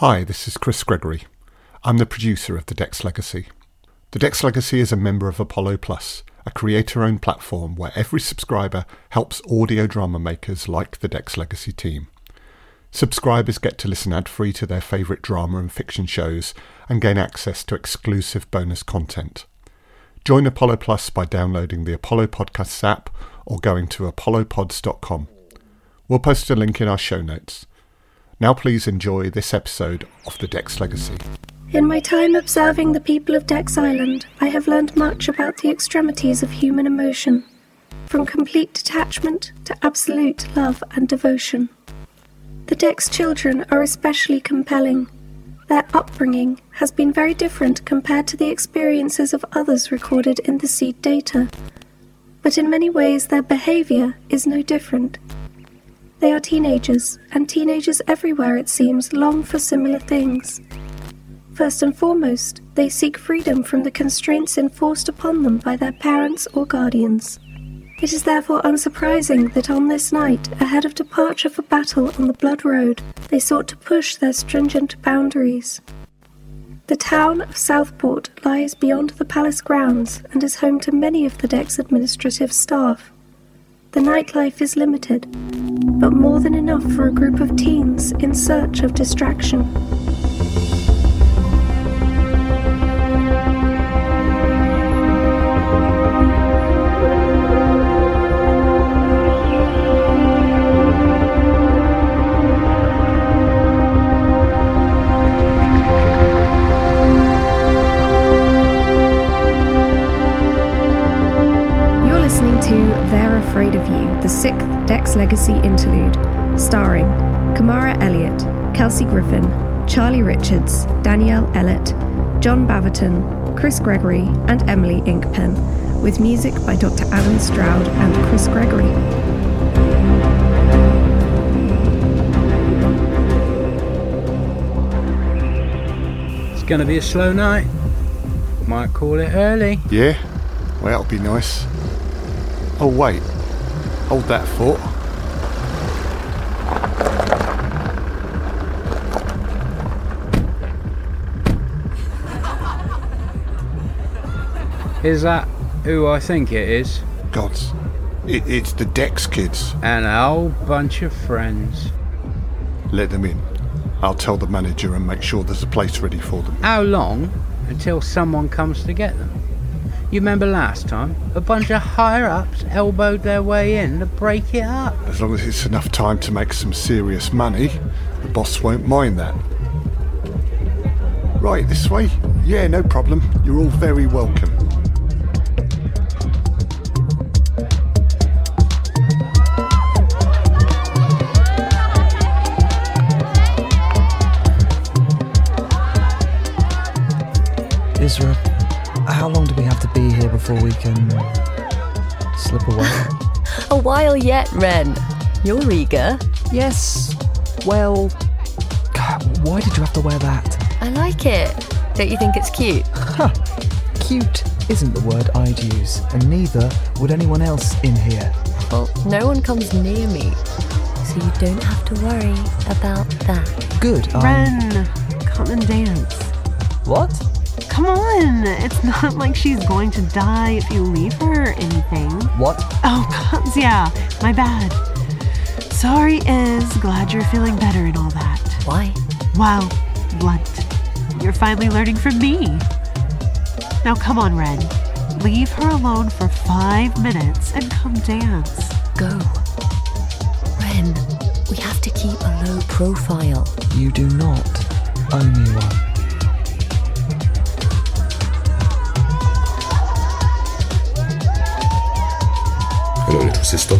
Hi, this is Chris Gregory. I'm the producer of The Dex Legacy. The Dex Legacy is a member of Apollo Plus, a creator owned platform where every subscriber helps audio drama makers like the Dex Legacy team. Subscribers get to listen ad free to their favourite drama and fiction shows and gain access to exclusive bonus content. Join Apollo Plus by downloading the Apollo Podcasts app or going to apollopods.com. We'll post a link in our show notes. Now, please enjoy this episode of The Dex Legacy. In my time observing the people of Dex Island, I have learned much about the extremities of human emotion, from complete detachment to absolute love and devotion. The Dex children are especially compelling. Their upbringing has been very different compared to the experiences of others recorded in the seed data, but in many ways their behavior is no different. They are teenagers, and teenagers everywhere, it seems, long for similar things. First and foremost, they seek freedom from the constraints enforced upon them by their parents or guardians. It is therefore unsurprising that on this night, ahead of departure for battle on the Blood Road, they sought to push their stringent boundaries. The town of Southport lies beyond the palace grounds and is home to many of the Dex administrative staff. The nightlife is limited, but more than enough for a group of teens in search of distraction. Dex Legacy interlude, starring Kamara Elliott, Kelsey Griffin, Charlie Richards, Danyelle Ellett, John Baverton, Chris Gregory, and Emily Inkpen, with music by Dr. Allen Stroud and Chris Gregory. It's going to be a slow night. Might call it early. Yeah? Well, that'll be nice. Oh, wait. Hold that thought. Is that who I think it is? Gods. It, it's the Dex kids. And a whole bunch of friends. Let them in. I'll tell the manager and make sure there's a place ready for them. How long until someone comes to get them? You remember last time? A bunch of higher ups elbowed their way in to break it up. As long as it's enough time to make some serious money, the boss won't mind that. Right, this way? Yeah, no problem. You're all very welcome. Isra, how long do we have to be here before we can slip away? A while yet, Ren. You're eager. yes. Well, why did you have to wear that? I like it. Don't you think it's cute? Huh. Cute isn't the word I'd use, and neither would anyone else in here. Well, no one comes near me, so you don't have to worry about that. Good. Um, Ren, come and dance. What? Come on. It's not like she's going to die if you leave her or anything. What? Oh, God, yeah, my bad. Sorry, Is. Glad you're feeling better and all that. Why? Wow, blunt. You're finally learning from me. Now, come on, Ren. Leave her alone for five minutes and come dance. Go. Ren, we have to keep a low profile. You do not owe me one. Hello, little sister.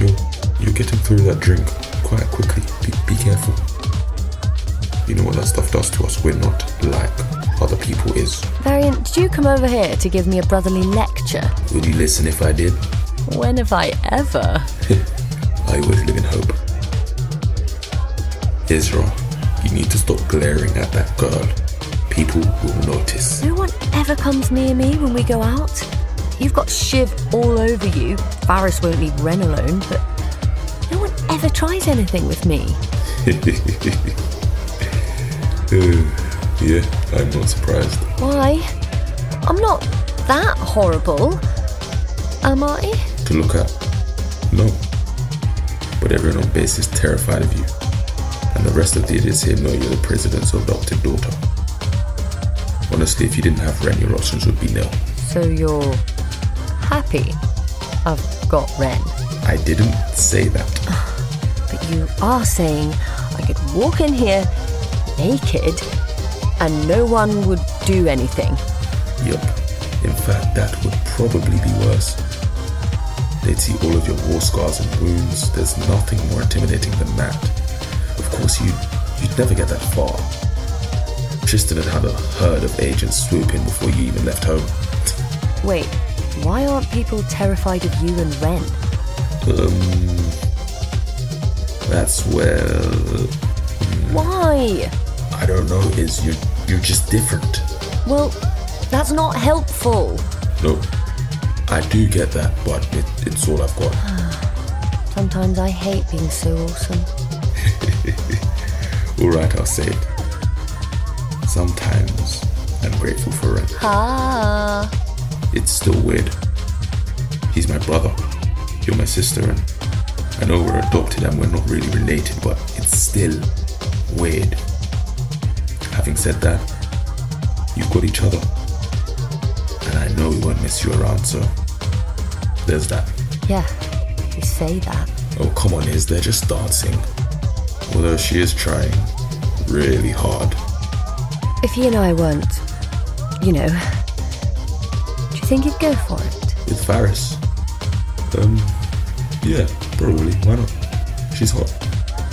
You're, you're getting through that drink quite quickly. Be, be careful. You know what that stuff does to us. We're not like other people is. Varian, did you come over here to give me a brotherly lecture? Would you listen if I did? When have I ever? I always live in hope. Isra, you need to stop glaring at that girl. People will notice. No one ever comes near me when we go out. You've got Shiv all over you. Farris won't leave Ren alone, but no one ever tries anything with me. Uh, yeah, I'm not surprised. Why? I'm not that horrible. Am I? To look at? No. But everyone on base is terrified of you. And the rest of the idiots here know you're the president's adopted daughter. Honestly, if you didn't have Ren, your options would be nil. So you're happy I've got Ren. I didn't say that. Ah, but you are saying I could walk in here naked and no one would do anything. Yup. In fact, that would probably be worse. They'd see all of your war scars and wounds. There's nothing more intimidating than that. Of course, you'd, you'd never get that far. Tristan had had a herd of agents swoop in before you even left home. Wait, why aren't people terrified of you and Ren? Um, that's well, Why? I don't know. Is you you're just different. Well, that's not helpful. No, I do get that, but it, it's all I've got. Sometimes I hate being so awesome. All right, I'll say it. Sometimes I'm grateful for it. Ah, It's still weird. He's my brother. You're my sister, and I know we're adopted and we're not really related, but it's still weird. Having said that, you've got each other. And I know we won't miss you around, so there's that. yeah, you say that. Oh, come on, Is they're just dancing. Although she is trying really hard. If he and I weren't, you know, think he'd go for it? With Farris. Um, yeah, probably. Why not? She's hot.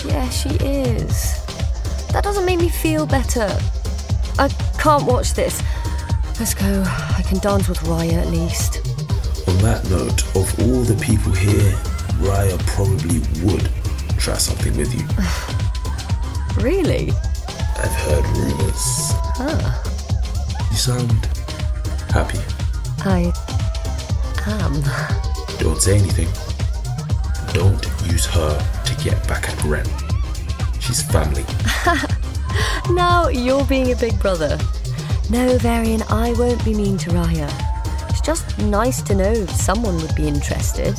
Yeah, she is. That doesn't make me feel better. I can't watch this. Let's go. I can dance with Raya at least. On that note, of all the people here, Raya probably would try something with you. Really? I've heard rumors. Huh. You sound happy. I am. Don't say anything. Don't use her to get back at Ren. She's family. Now you're being a big brother. No, Varian, I won't be mean to Raya. It's just nice to know someone would be interested.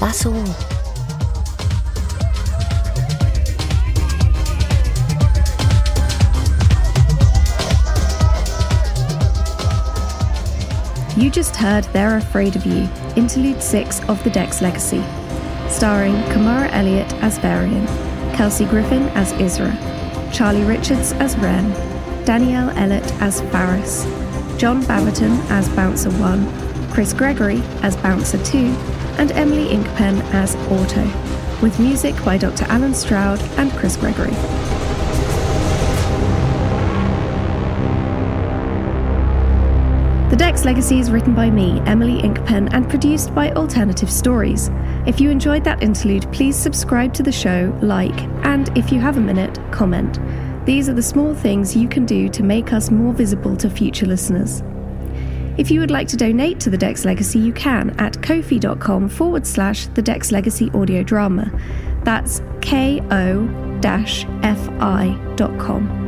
That's all. You just heard They're Afraid of You, Interlude 6 of The Dex Legacy, starring Kamara Elliott as Varian, Kelsey Griffin as Isra, Charlie Richards as Ren, Danyelle Ellett as Farris, John Baverton as Bouncer 1, Chris Gregory as Bouncer 2, and Emily Inkpen as Auto, with music by Dr. Allen Stroud and Chris Gregory. Dex Legacy is written by me, Emily Inkpen, and produced by Alternative Stories. If you enjoyed that interlude, please subscribe to the show, like, and if you have a minute, comment. These are the small things you can do to make us more visible to future listeners. If you would like to donate to the Dex Legacy, you can at kofi.com forward slash the Dex Legacy audio drama. That's ko fi.com.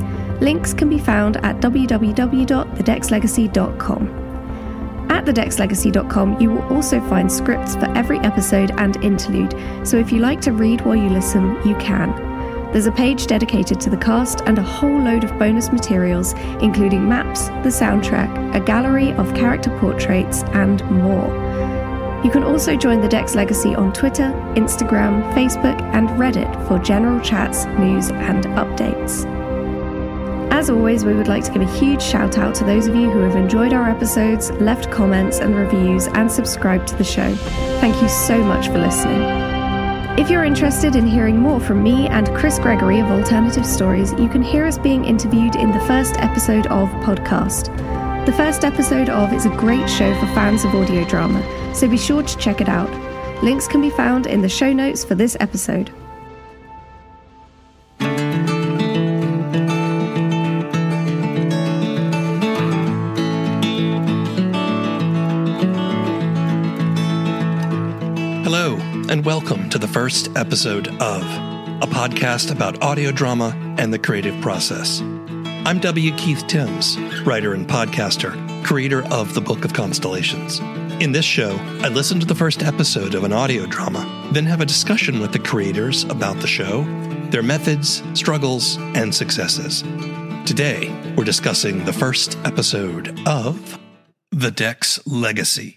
Links can be found at www.thedexlegacy.com. At thedexlegacy.com, you will also find scripts for every episode and interlude, so if you like to read while you listen, you can. There's a page dedicated to the cast and a whole load of bonus materials, including maps, the soundtrack, a gallery of character portraits, and more. You can also join the Dex Legacy on Twitter, Instagram, Facebook, and Reddit for general chats, news, and updates. As always, we would like to give a huge shout out to those of you who have enjoyed our episodes, left comments and reviews, and subscribed to the show. Thank you so much for listening. If you're interested in hearing more from me and Chris Gregory of Alternative Stories, you can hear us being interviewed in the first episode of Podcast. The first episode of is a great show for fans of audio drama, so be sure to check it out. Links can be found in the show notes for this episode. Welcome to the first episode of a podcast about audio drama and the creative process. I'm W. Keith Timms, writer and podcaster, creator of The Book of Constellations. In this show, I listen to the first episode of an audio drama, then have a discussion with the creators about the show, their methods, struggles, and successes. Today, we're discussing the first episode of The Dex Legacy.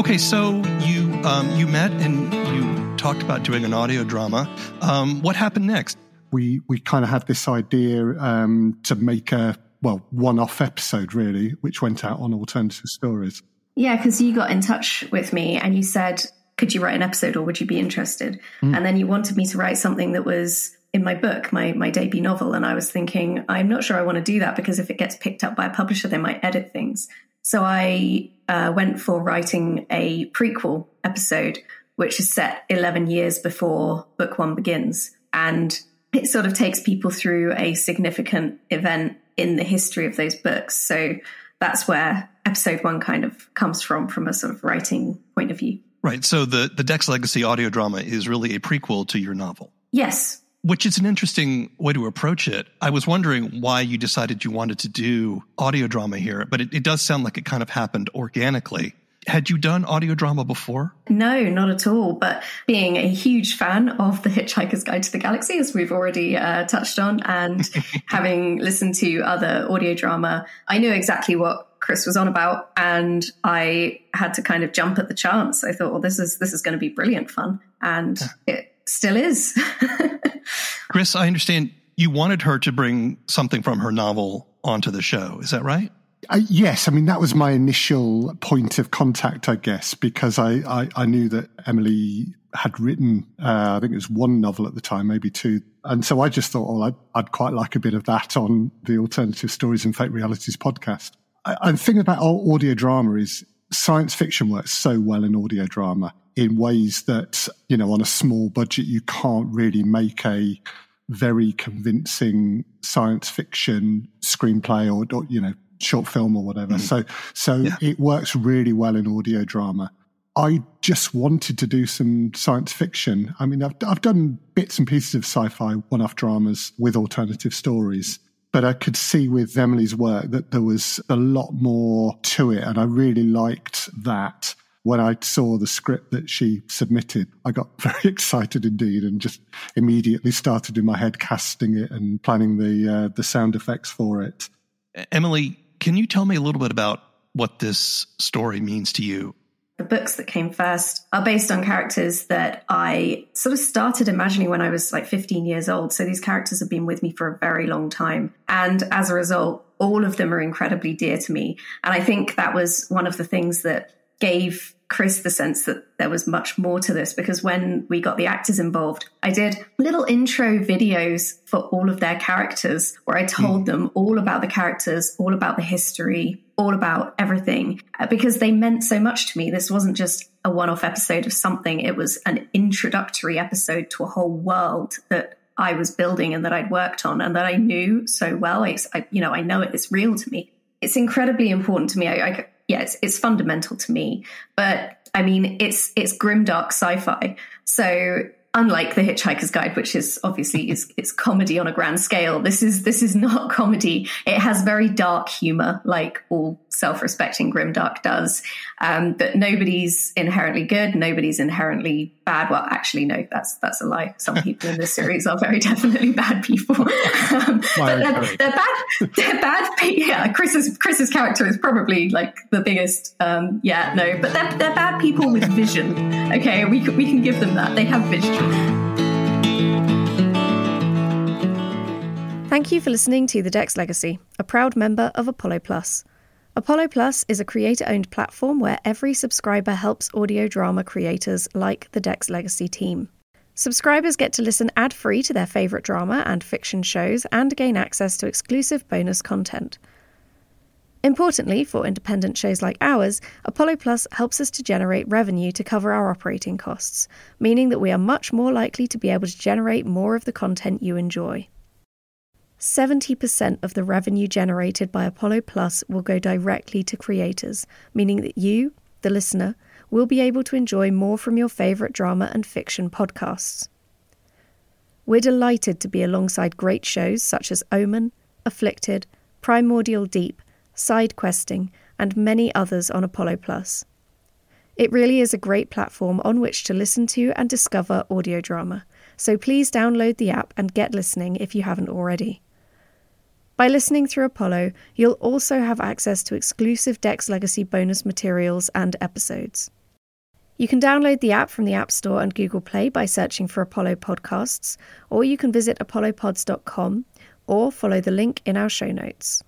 Okay, so you um, you met and you talked about doing an audio drama. Um, what happened next? We we kind of had this idea um, to make a well one-off episode really, which went out on alternative stories. Yeah, because you got in touch with me and you said, "Could you write an episode, or would you be interested?" Mm. And then you wanted me to write something that was in my book, my my debut novel, and I was thinking, I'm not sure I want to do that because if it gets picked up by a publisher, they might edit things. So I uh, went for writing a prequel episode, which is set 11 years before book one begins. And it sort of takes people through a significant event in the history of those books. So that's where episode one kind of comes from, from a sort of writing point of view. Right. So the, the Dex Legacy audio drama is really a prequel to your novel. Yes which is an interesting way to approach it. I was wondering why you decided you wanted to do audio drama here, but it, it, does sound like it kind of happened organically. Had you done audio drama before? No, not at all. But being a huge fan of The Hitchhiker's Guide to the Galaxy, as we've already uh, touched on, and having listened to other audio drama, I knew exactly what Chris was on about, and I had to kind of jump at the chance. I thought, well, this is this is going to be brilliant fun, and it still is. Chris, I understand you wanted her to bring something from her novel onto the show. Is that right? Uh, yes, I mean that was my initial point of contact, I guess, because I, I, I knew that Emily had written, uh, I think it was one novel at the time, maybe two, and so I just thought, well, I'd, I'd quite like a bit of that on the Alternative Stories and Fake Realities podcast. I, I think about audio drama is science fiction works so well in audio drama in ways that, you know, on a small budget, you can't really make a very convincing science fiction screenplay or, or you know, short film or whatever. Mm. So, so yeah. it works really well in audio drama. I just wanted to do some science fiction. I mean, I've, I've done bits and pieces of sci-fi one-off dramas with alternative stories, but I could see with Emily's work that there was a lot more to it. And I really liked that when I saw the script that she submitted, I got very excited indeed and just immediately started in my head casting it and planning the uh, the sound effects for it. Emily, can you tell me a little bit about what this story means to you? The books that came first are based on characters that I sort of started imagining when I was like 15 years old. So these characters have been with me for a very long time. And as a result, all of them are incredibly dear to me. And I think that was one of the things that gave Chris the sense that there was much more to this because when we got the actors involved, I did little intro videos for all of their characters where I told mm. them all about the characters, all about the history, all about everything uh, because they meant so much to me. This wasn't just a one off episode of something, it was an introductory episode to a whole world that I was building and that I'd worked on and that I knew so well. I, you know, I know it is real to me. It's incredibly important to me. I, I yeah, it's, it's fundamental to me. But I mean, it's it's grimdark sci-fi. So unlike the Hitchhiker's Guide, which is obviously is it's comedy on a grand scale. This is this is not comedy. It has very dark humor, like all self-respecting grimdark does. Um, but nobody's inherently good. Nobody's inherently bad. Well, actually, no, that's that's a lie. Some people in this series are very definitely bad people. um, but they're, they're, bad. They're bad. Yeah, Chris's Chris's character is probably like the biggest. Um, yeah, no, but they're they're bad people with vision. Okay, we we can give them that. They have vision. Thank you for listening to The Dex Legacy, a proud member of Apollo Plus. Apollo Plus is a creator owned platform where every subscriber helps audio drama creators like the Dex Legacy team. Subscribers get to listen ad free to their favourite drama and fiction shows and gain access to exclusive bonus content. Importantly, for independent shows like ours, Apollo Plus helps us to generate revenue to cover our operating costs, meaning that we are much more likely to be able to generate more of the content you enjoy. 70% of the revenue generated by Apollo Plus will go directly to creators, meaning that you, the listener, we'll be able to enjoy more from your favourite drama and fiction podcasts. We're delighted to be alongside great shows such as Omen, Afflicted, Primordial Deep, Side Questing, and many others on Apollo Plus. It really is a great platform on which to listen to and discover audio drama, so please download the app and get listening if you haven't already. By listening through Apollo, you'll also have access to exclusive Dex Legacy bonus materials and episodes. You can download the app from the App Store and Google Play by searching for Apollo Podcasts, or you can visit apollopods.com or follow the link in our show notes.